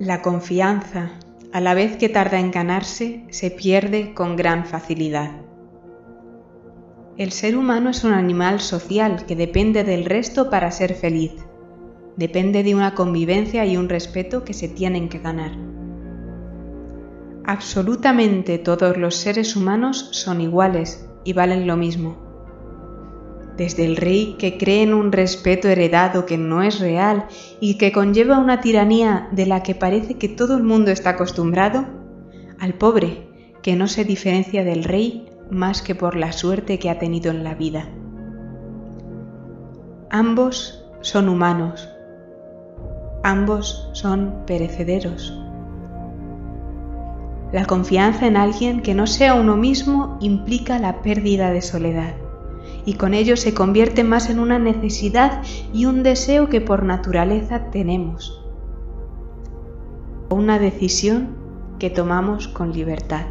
La confianza, a la vez que tarda en ganarse, se pierde con gran facilidad. El ser humano es un animal social que depende del resto para ser feliz. Depende de una convivencia y un respeto que se tienen que ganar. Absolutamente todos los seres humanos son iguales y valen lo mismo desde el rey que cree en un respeto heredado que no es real y que conlleva una tiranía de la que parece que todo el mundo está acostumbrado, al pobre que no se diferencia del rey más que por la suerte que ha tenido en la vida. Ambos son humanos, ambos son perecederos. La confianza en alguien que no sea uno mismo implica la pérdida de soledad y con ello se convierte más en una necesidad y un deseo que por naturaleza tenemos. Una decisión que tomamos con libertad.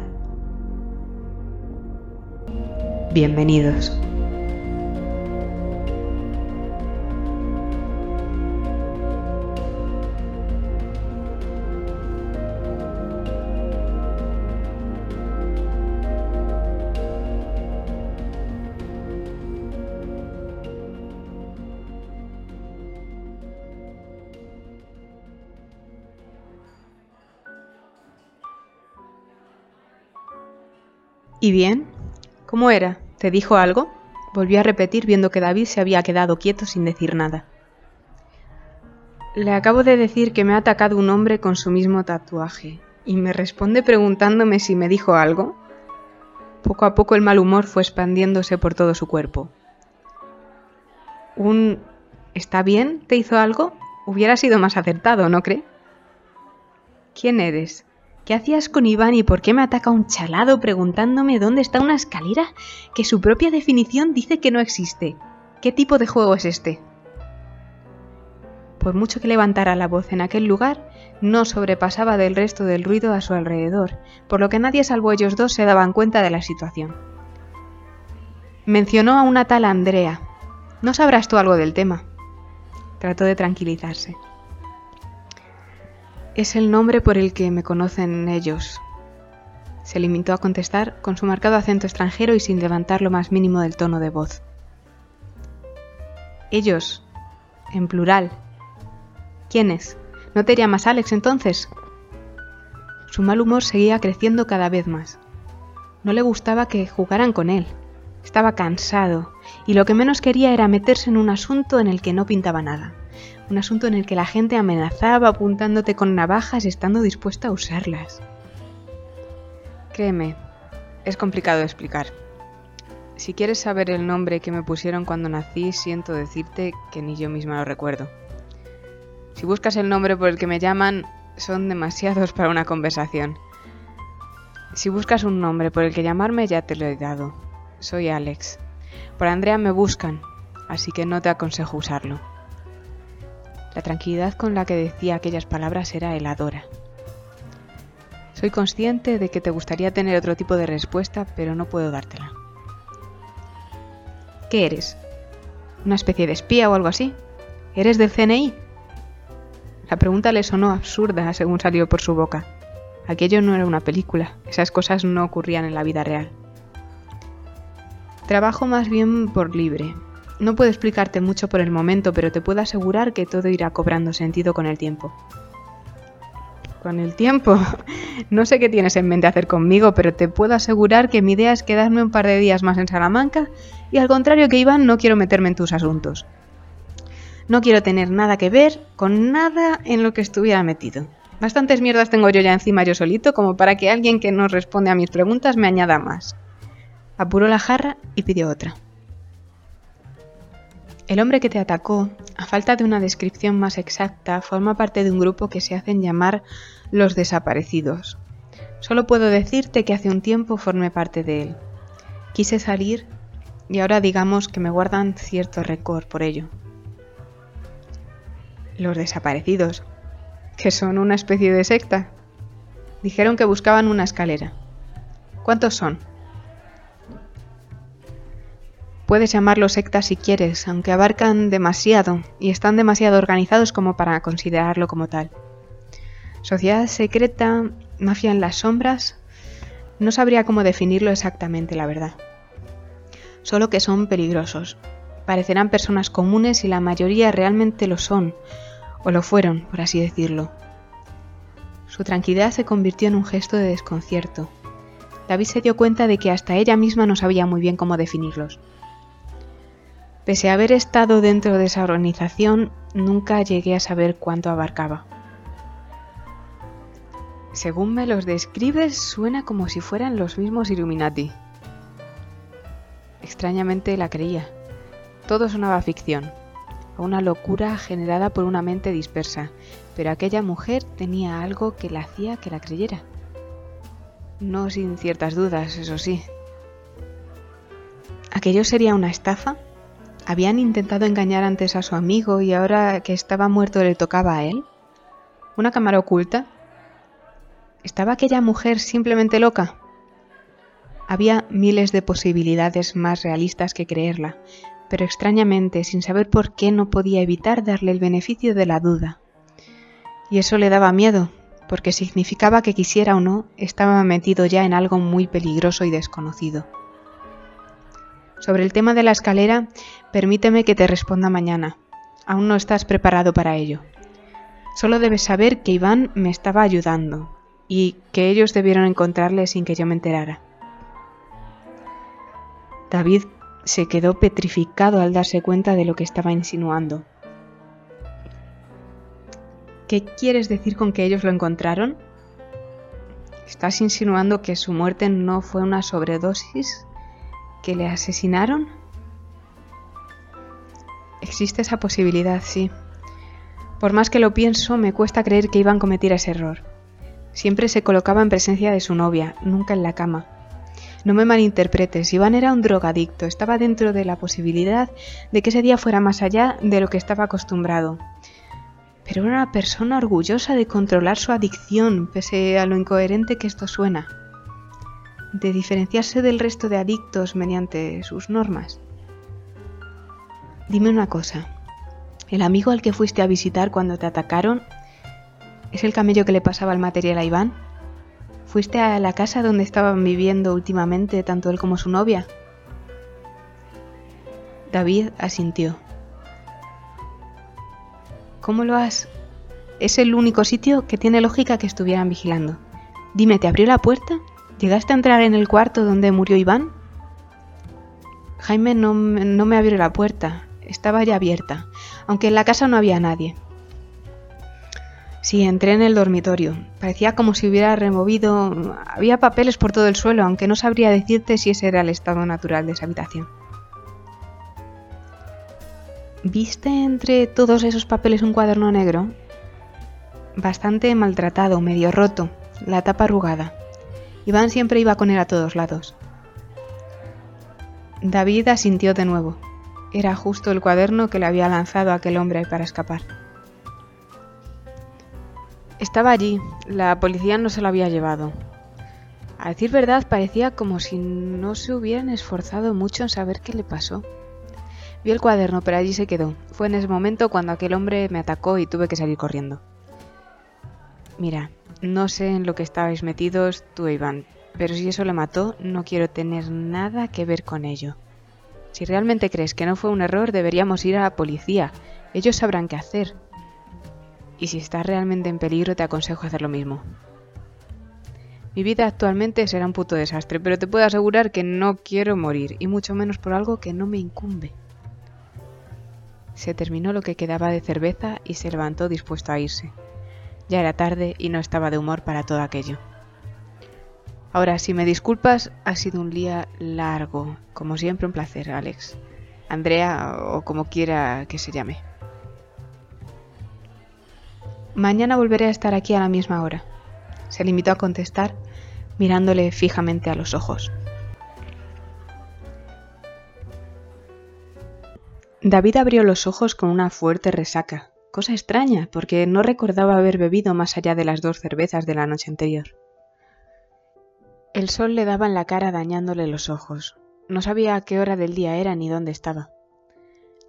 Bienvenidos. ¿Y bien? ¿Cómo era? ¿Te dijo algo? Volvió a repetir viendo que David se había quedado quieto sin decir nada. Le acabo de decir que me ha atacado un hombre con su mismo tatuaje, y me responde preguntándome si me dijo algo. Poco a poco el mal humor fue expandiéndose por todo su cuerpo. ¿Un ¿está bien? ¿Te hizo algo? Hubiera sido más acertado, ¿no cree? ¿Quién eres? ¿Qué hacías con Iván y por qué me ataca un chalado preguntándome dónde está una escalera que su propia definición dice que no existe? ¿Qué tipo de juego es este? Por mucho que levantara la voz en aquel lugar, no sobrepasaba del resto del ruido a su alrededor, por lo que nadie salvo ellos dos se daban cuenta de la situación. Mencionó a una tal Andrea. ¿No sabrás tú algo del tema? Trató de tranquilizarse. Es el nombre por el que me conocen ellos. Se limitó a contestar con su marcado acento extranjero y sin levantar lo más mínimo del tono de voz. Ellos, en plural. ¿Quiénes? ¿No te llamas Alex entonces? Su mal humor seguía creciendo cada vez más. No le gustaba que jugaran con él. Estaba cansado y lo que menos quería era meterse en un asunto en el que no pintaba nada un asunto en el que la gente amenazaba apuntándote con navajas estando dispuesta a usarlas. Créeme, es complicado de explicar. Si quieres saber el nombre que me pusieron cuando nací, siento decirte que ni yo misma lo recuerdo. Si buscas el nombre por el que me llaman, son demasiados para una conversación. Si buscas un nombre por el que llamarme, ya te lo he dado. Soy Alex. Por Andrea me buscan, así que no te aconsejo usarlo. La tranquilidad con la que decía aquellas palabras era heladora. Soy consciente de que te gustaría tener otro tipo de respuesta, pero no puedo dártela. ¿Qué eres? ¿Una especie de espía o algo así? ¿Eres del CNI? La pregunta le sonó absurda según salió por su boca. Aquello no era una película, esas cosas no ocurrían en la vida real. Trabajo más bien por libre, no puedo explicarte mucho por el momento, pero te puedo asegurar que todo irá cobrando sentido con el tiempo. Con el tiempo. No sé qué tienes en mente hacer conmigo, pero te puedo asegurar que mi idea es quedarme un par de días más en Salamanca y al contrario que Iván no quiero meterme en tus asuntos. No quiero tener nada que ver con nada en lo que estuviera metido. Bastantes mierdas tengo yo ya encima yo solito como para que alguien que no responde a mis preguntas me añada más. Apuró la jarra y pidió otra. El hombre que te atacó, a falta de una descripción más exacta, forma parte de un grupo que se hacen llamar los desaparecidos. Solo puedo decirte que hace un tiempo formé parte de él. Quise salir y ahora digamos que me guardan cierto récord por ello. Los desaparecidos, que son una especie de secta. Dijeron que buscaban una escalera. ¿Cuántos son? Puedes llamarlos sectas si quieres, aunque abarcan demasiado y están demasiado organizados como para considerarlo como tal. Sociedad secreta, mafia en las sombras, no sabría cómo definirlo exactamente, la verdad. Solo que son peligrosos. Parecerán personas comunes y la mayoría realmente lo son, o lo fueron, por así decirlo. Su tranquilidad se convirtió en un gesto de desconcierto. David se dio cuenta de que hasta ella misma no sabía muy bien cómo definirlos. Pese a haber estado dentro de esa organización, nunca llegué a saber cuánto abarcaba. Según me los describes, suena como si fueran los mismos Illuminati. Extrañamente la creía. Todo sonaba ficción, una locura generada por una mente dispersa, pero aquella mujer tenía algo que la hacía que la creyera. No sin ciertas dudas, eso sí. ¿Aquello sería una estafa? ¿Habían intentado engañar antes a su amigo y ahora que estaba muerto le tocaba a él? ¿Una cámara oculta? ¿Estaba aquella mujer simplemente loca? Había miles de posibilidades más realistas que creerla, pero extrañamente, sin saber por qué, no podía evitar darle el beneficio de la duda. Y eso le daba miedo, porque significaba que quisiera o no, estaba metido ya en algo muy peligroso y desconocido. Sobre el tema de la escalera, permíteme que te responda mañana. Aún no estás preparado para ello. Solo debes saber que Iván me estaba ayudando, y que ellos debieron encontrarle sin que yo me enterara. David se quedó petrificado al darse cuenta de lo que estaba insinuando. ¿Qué quieres decir con que ellos lo encontraron? ¿Estás insinuando que su muerte no fue una sobredosis? ¿Que le asesinaron? Existe esa posibilidad, sí. Por más que lo pienso, me cuesta creer que Iván cometiera ese error. Siempre se colocaba en presencia de su novia, nunca en la cama. No me malinterpretes, Iván era un drogadicto, estaba dentro de la posibilidad de que ese día fuera más allá de lo que estaba acostumbrado. Pero era una persona orgullosa de controlar su adicción, pese a lo incoherente que esto suena. De diferenciarse del resto de adictos mediante sus normas. Dime una cosa, ¿el amigo al que fuiste a visitar cuando te atacaron ¿Es el camello que le pasaba el material a Iván? ¿Fuiste a la casa donde estaban viviendo últimamente tanto él como su novia? David asintió. ¿Cómo lo has? Es el único sitio que tiene lógica que estuvieran vigilando. Dime, ¿te abrió la puerta? ¿Llegaste a entrar en el cuarto donde murió Iván? Jaime no, no me abrió la puerta, estaba ya abierta, aunque en la casa no había nadie. Sí, entré en el dormitorio. Parecía como si hubiera removido... Había papeles por todo el suelo, aunque no sabría decirte si ese era el estado natural de esa habitación. ¿Viste entre todos esos papeles un cuaderno negro? Bastante maltratado, medio roto, la tapa arrugada. Iván siempre iba con él a todos lados. David asintió de nuevo. Era justo el cuaderno que le había lanzado aquel hombre para escapar. Estaba allí, la policía no se lo había llevado. A decir verdad, parecía como si no se hubieran esforzado mucho en saber qué le pasó. Vi el cuaderno, pero allí se quedó. Fue en ese momento cuando aquel hombre me atacó y tuve que salir corriendo. Mira, no sé en lo que estabais metidos tú e Iván, pero si eso le mató, no quiero tener nada que ver con ello. Si realmente crees que no fue un error, deberíamos ir a la policía. Ellos sabrán qué hacer y si estás realmente en peligro te aconsejo hacer lo mismo. Mi vida actualmente será un puto desastre, pero te puedo asegurar que no quiero morir, y mucho menos por algo que no me incumbe. Se terminó lo que quedaba de cerveza y se levantó dispuesto a irse. Ya era tarde y no estaba de humor para todo aquello. Ahora, si me disculpas, ha sido un día largo. Como siempre, un placer, Alex. Andrea o como quiera que se llame. Mañana volveré a estar aquí a la misma hora. Se limitó a contestar, mirándole fijamente a los ojos. David abrió los ojos con una fuerte resaca, cosa extraña, porque no recordaba haber bebido más allá de las dos cervezas de la noche anterior. El sol le daba en la cara dañándole los ojos. No sabía a qué hora del día era ni dónde estaba.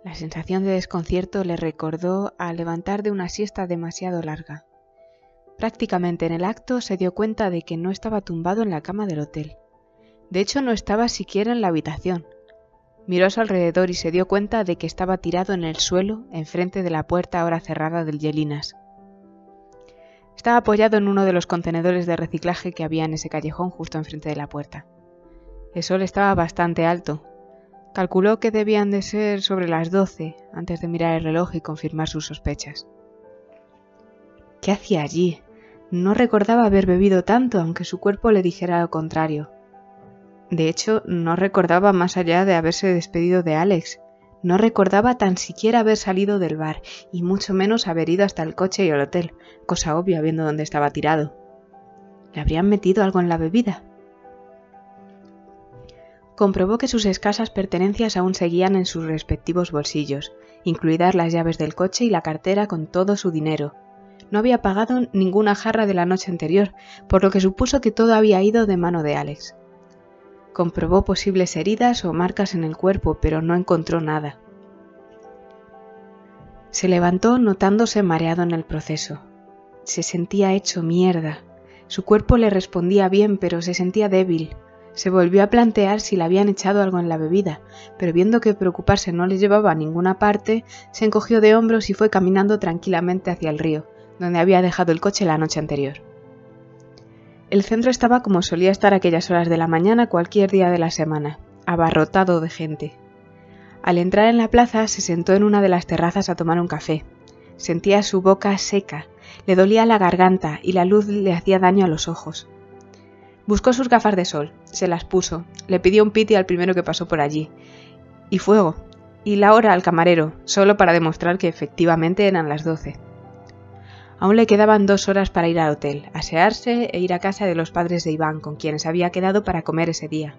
La sensación de desconcierto le recordó a levantar de una siesta demasiado larga. Prácticamente en el acto se dio cuenta de que no estaba tumbado en la cama del hotel. De hecho, no estaba siquiera en la habitación. Miró a su alrededor y se dio cuenta de que estaba tirado en el suelo enfrente de la puerta ahora cerrada del Yelinas. Estaba apoyado en uno de los contenedores de reciclaje que había en ese callejón justo enfrente de la puerta. El sol estaba bastante alto. Calculó que debían de ser sobre las doce antes de mirar el reloj y confirmar sus sospechas. ¿Qué hacía allí? No recordaba haber bebido tanto, aunque su cuerpo le dijera lo contrario. De hecho, no recordaba más allá de haberse despedido de Alex. No recordaba tan siquiera haber salido del bar, y mucho menos haber ido hasta el coche y el hotel, cosa obvia viendo dónde estaba tirado. ¿Le habrían metido algo en la bebida? Comprobó que sus escasas pertenencias aún seguían en sus respectivos bolsillos, incluidas las llaves del coche y la cartera con todo su dinero, no había pagado ninguna jarra de la noche anterior, por lo que supuso que todo había ido de mano de Alex. Comprobó posibles heridas o marcas en el cuerpo, pero no encontró nada. Se levantó notándose mareado en el proceso. Se sentía hecho mierda. Su cuerpo le respondía bien, pero se sentía débil. Se volvió a plantear si le habían echado algo en la bebida, pero viendo que preocuparse no le llevaba a ninguna parte, se encogió de hombros y fue caminando tranquilamente hacia el río, donde había dejado el coche la noche anterior. El centro estaba como solía estar aquellas horas de la mañana cualquier día de la semana, abarrotado de gente. Al entrar en la plaza se sentó en una de las terrazas a tomar un café. Sentía su boca seca, le dolía la garganta y la luz le hacía daño a los ojos. Buscó sus gafas de sol, se las puso, le pidió un piti al primero que pasó por allí. Y fuego, y la hora al camarero, solo para demostrar que efectivamente eran las doce. Aún le quedaban dos horas para ir al hotel, asearse e ir a casa de los padres de Iván, con quienes había quedado para comer ese día.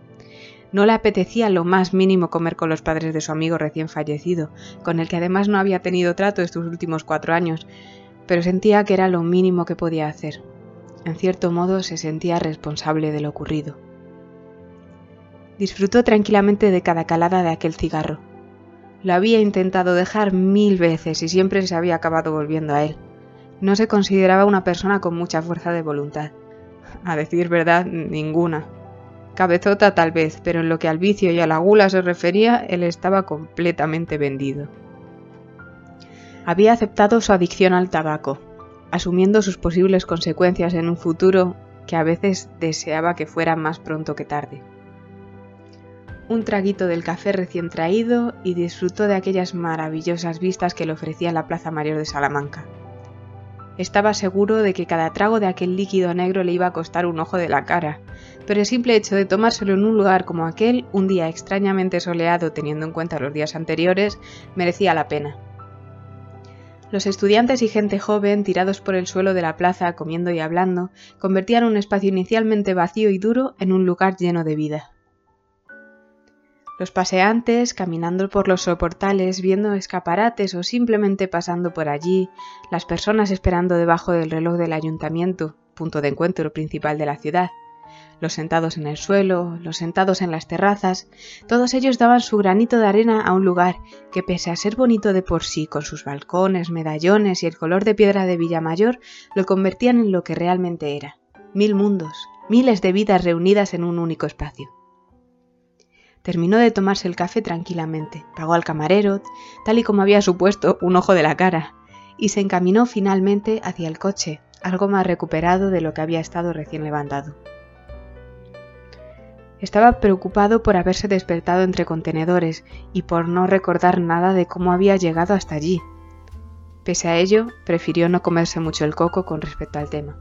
No le apetecía lo más mínimo comer con los padres de su amigo recién fallecido, con el que además no había tenido trato estos últimos cuatro años, pero sentía que era lo mínimo que podía hacer. En cierto modo se sentía responsable de lo ocurrido. Disfrutó tranquilamente de cada calada de aquel cigarro. Lo había intentado dejar mil veces y siempre se había acabado volviendo a él. No se consideraba una persona con mucha fuerza de voluntad. A decir verdad, ninguna. Cabezota tal vez, pero en lo que al vicio y a la gula se refería, él estaba completamente vendido. Había aceptado su adicción al tabaco, asumiendo sus posibles consecuencias en un futuro que a veces deseaba que fuera más pronto que tarde. Un traguito del café recién traído y disfrutó de aquellas maravillosas vistas que le ofrecía la Plaza Mayor de Salamanca. Estaba seguro de que cada trago de aquel líquido negro le iba a costar un ojo de la cara, pero el simple hecho de tomárselo en un lugar como aquel, un día extrañamente soleado teniendo en cuenta los días anteriores, merecía la pena. Los estudiantes y gente joven, tirados por el suelo de la plaza, comiendo y hablando, convertían un espacio inicialmente vacío y duro en un lugar lleno de vida. Los paseantes, caminando por los soportales, viendo escaparates o simplemente pasando por allí, las personas esperando debajo del reloj del ayuntamiento, punto de encuentro principal de la ciudad, los sentados en el suelo, los sentados en las terrazas, todos ellos daban su granito de arena a un lugar que pese a ser bonito de por sí, con sus balcones, medallones y el color de piedra de Villamayor, lo convertían en lo que realmente era. Mil mundos, miles de vidas reunidas en un único espacio. Terminó de tomarse el café tranquilamente, pagó al camarero, tal y como había supuesto, un ojo de la cara, y se encaminó finalmente hacia el coche, algo más recuperado de lo que había estado recién levantado. Estaba preocupado por haberse despertado entre contenedores y por no recordar nada de cómo había llegado hasta allí. Pese a ello, prefirió no comerse mucho el coco con respecto al tema.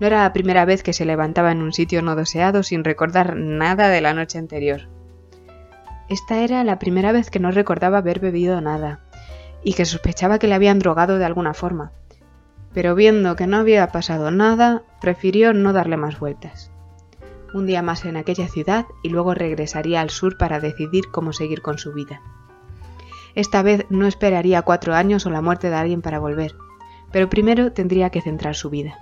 No era la primera vez que se levantaba en un sitio no deseado sin recordar nada de la noche anterior. Esta era la primera vez que no recordaba haber bebido nada, y que sospechaba que le habían drogado de alguna forma. Pero viendo que no había pasado nada, prefirió no darle más vueltas. Un día más en aquella ciudad y luego regresaría al sur para decidir cómo seguir con su vida. Esta vez no esperaría cuatro años o la muerte de alguien para volver, pero primero tendría que centrar su vida.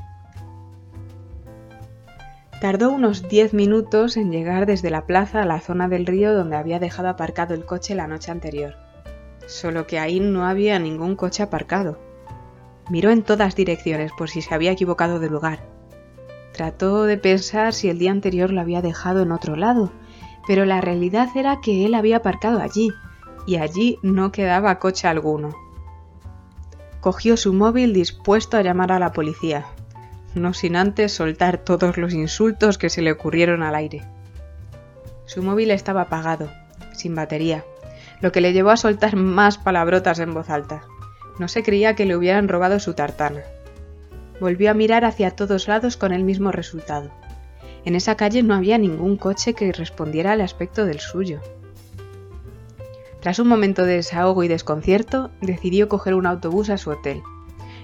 Tardó unos diez minutos en llegar desde la plaza a la zona del río donde había dejado aparcado el coche la noche anterior. Solo que ahí no había ningún coche aparcado. Miró en todas direcciones por si se había equivocado de lugar. Trató de pensar si el día anterior lo había dejado en otro lado, pero la realidad era que él había aparcado allí, y allí no quedaba coche alguno. Cogió su móvil dispuesto a llamar a la policía, no sin antes soltar todos los insultos que se le ocurrieron al aire. Su móvil estaba apagado, sin batería, lo que le llevó a soltar más palabrotas en voz alta. No se creía que le hubieran robado su tartana. Volvió a mirar hacia todos lados con el mismo resultado. En esa calle no había ningún coche que respondiera al aspecto del suyo. Tras un momento de desahogo y desconcierto, decidió coger un autobús a su hotel.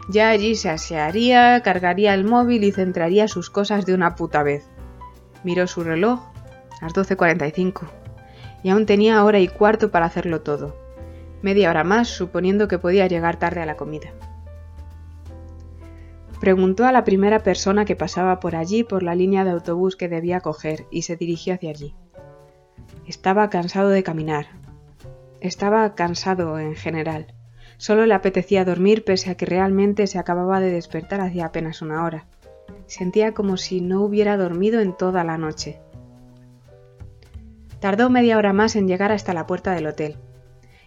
Ya allí se asearía, cargaría el móvil y centraría sus cosas de una puta vez. Miró su reloj, las 12.45, y aún tenía hora y cuarto para hacerlo todo. Media hora más, suponiendo que podía llegar tarde a la comida. Preguntó a la primera persona que pasaba por allí por la línea de autobús que debía coger y se dirigió hacia allí. Estaba cansado de caminar. Estaba cansado en general. Solo le apetecía dormir pese a que realmente se acababa de despertar hacía apenas una hora. Sentía como si no hubiera dormido en toda la noche. Tardó media hora más en llegar hasta la puerta del hotel.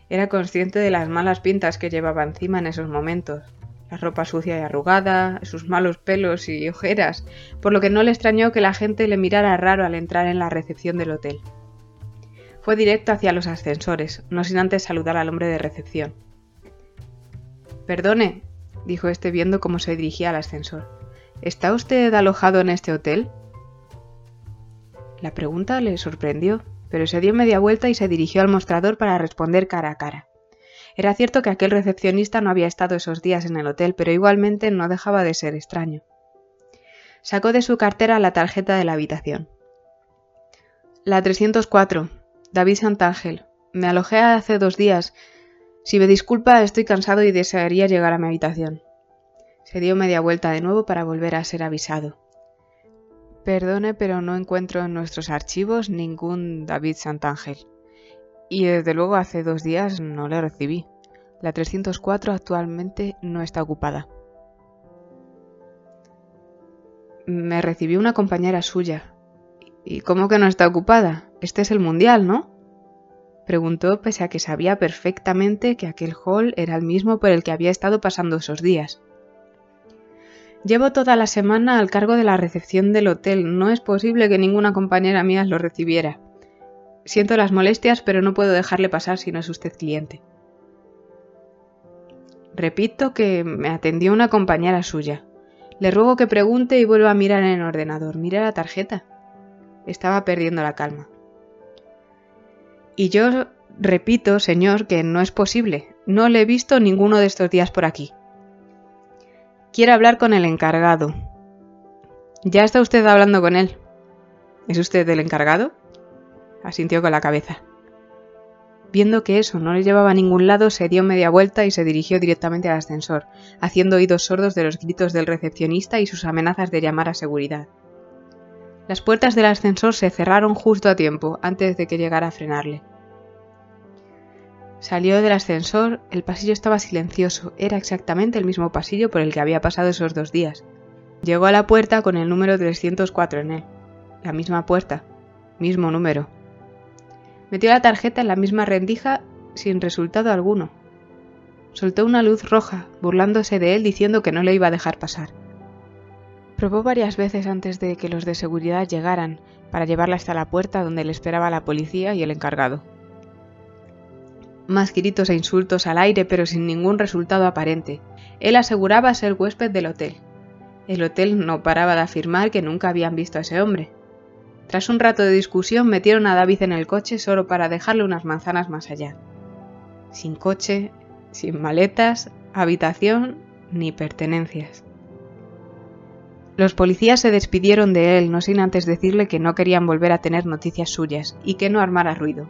Era consciente de las malas pintas que llevaba encima en esos momentos, la ropa sucia y arrugada, sus malos pelos y ojeras, por lo que no le extrañó que la gente le mirara raro al entrar en la recepción del hotel. Fue directo hacia los ascensores, no sin antes saludar al hombre de recepción. Perdone, dijo este viendo cómo se dirigía al ascensor. ¿Está usted alojado en este hotel? La pregunta le sorprendió, pero se dio media vuelta y se dirigió al mostrador para responder cara a cara. Era cierto que aquel recepcionista no había estado esos días en el hotel, pero igualmente no dejaba de ser extraño. Sacó de su cartera la tarjeta de la habitación. La 304. David Santángel. Me alojé hace dos días. Si me disculpa, estoy cansado y desearía llegar a mi habitación. Se dio media vuelta de nuevo para volver a ser avisado. Perdone, pero no encuentro en nuestros archivos ningún David Santángel y desde luego hace dos días no le recibí. La 304 actualmente no está ocupada. Me recibió una compañera suya. ¿Y cómo que no está ocupada? Este es el Mundial, ¿no? Preguntó pese a que sabía perfectamente que aquel hall era el mismo por el que había estado pasando esos días. Llevo toda la semana al cargo de la recepción del hotel. No es posible que ninguna compañera mía lo recibiera. Siento las molestias, pero no puedo dejarle pasar si no es usted cliente. Repito que me atendió una compañera suya. Le ruego que pregunte y vuelva a mirar en el ordenador. Mira la tarjeta. Estaba perdiendo la calma. Y yo repito, señor, que no es posible. No le he visto ninguno de estos días por aquí. Quiero hablar con el encargado. Ya está usted hablando con él. ¿Es usted el encargado? asintió con la cabeza. Viendo que eso no le llevaba a ningún lado, se dio media vuelta y se dirigió directamente al ascensor, haciendo oídos sordos de los gritos del recepcionista y sus amenazas de llamar a seguridad. Las puertas del ascensor se cerraron justo a tiempo, antes de que llegara a frenarle. Salió del ascensor, el pasillo estaba silencioso, era exactamente el mismo pasillo por el que había pasado esos dos días. Llegó a la puerta con el número 304 en él. La misma puerta, mismo número, Metió la tarjeta en la misma rendija sin resultado alguno. Soltó una luz roja, burlándose de él diciendo que no le iba a dejar pasar. Probó varias veces antes de que los de seguridad llegaran para llevarla hasta la puerta donde le esperaba la policía y el encargado. Más gritos e insultos al aire pero sin ningún resultado aparente. Él aseguraba ser huésped del hotel. El hotel no paraba de afirmar que nunca habían visto a ese hombre. Tras un rato de discusión metieron a David en el coche solo para dejarle unas manzanas más allá. Sin coche, sin maletas, habitación ni pertenencias. Los policías se despidieron de él, no sin antes decirle que no querían volver a tener noticias suyas y que no armara ruido.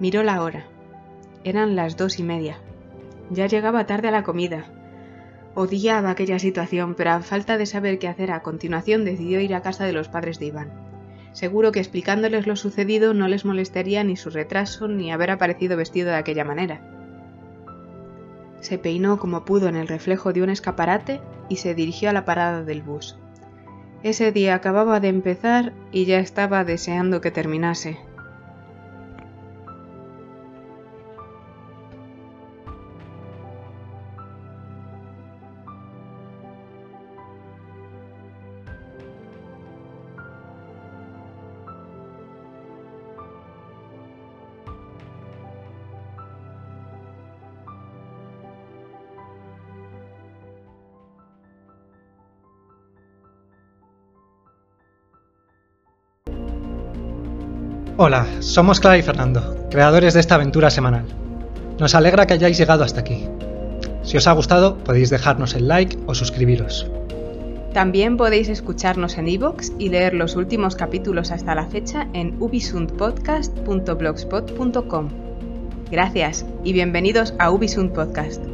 Miró la hora. Eran las dos y media. Ya llegaba tarde a la comida, Odiaba aquella situación, pero a falta de saber qué hacer a continuación decidió ir a casa de los padres de Iván. Seguro que explicándoles lo sucedido no les molestaría ni su retraso ni haber aparecido vestido de aquella manera. Se peinó como pudo en el reflejo de un escaparate y se dirigió a la parada del bus. Ese día acababa de empezar y ya estaba deseando que terminase. Hola, somos Clara y Fernando, creadores de esta aventura semanal. Nos alegra que hayáis llegado hasta aquí. Si os ha gustado, podéis dejarnos el like o suscribiros. También podéis escucharnos en iVoox y leer los últimos capítulos hasta la fecha en ubisundpodcast.blogspot.com. Gracias y bienvenidos a Ubisund Podcast.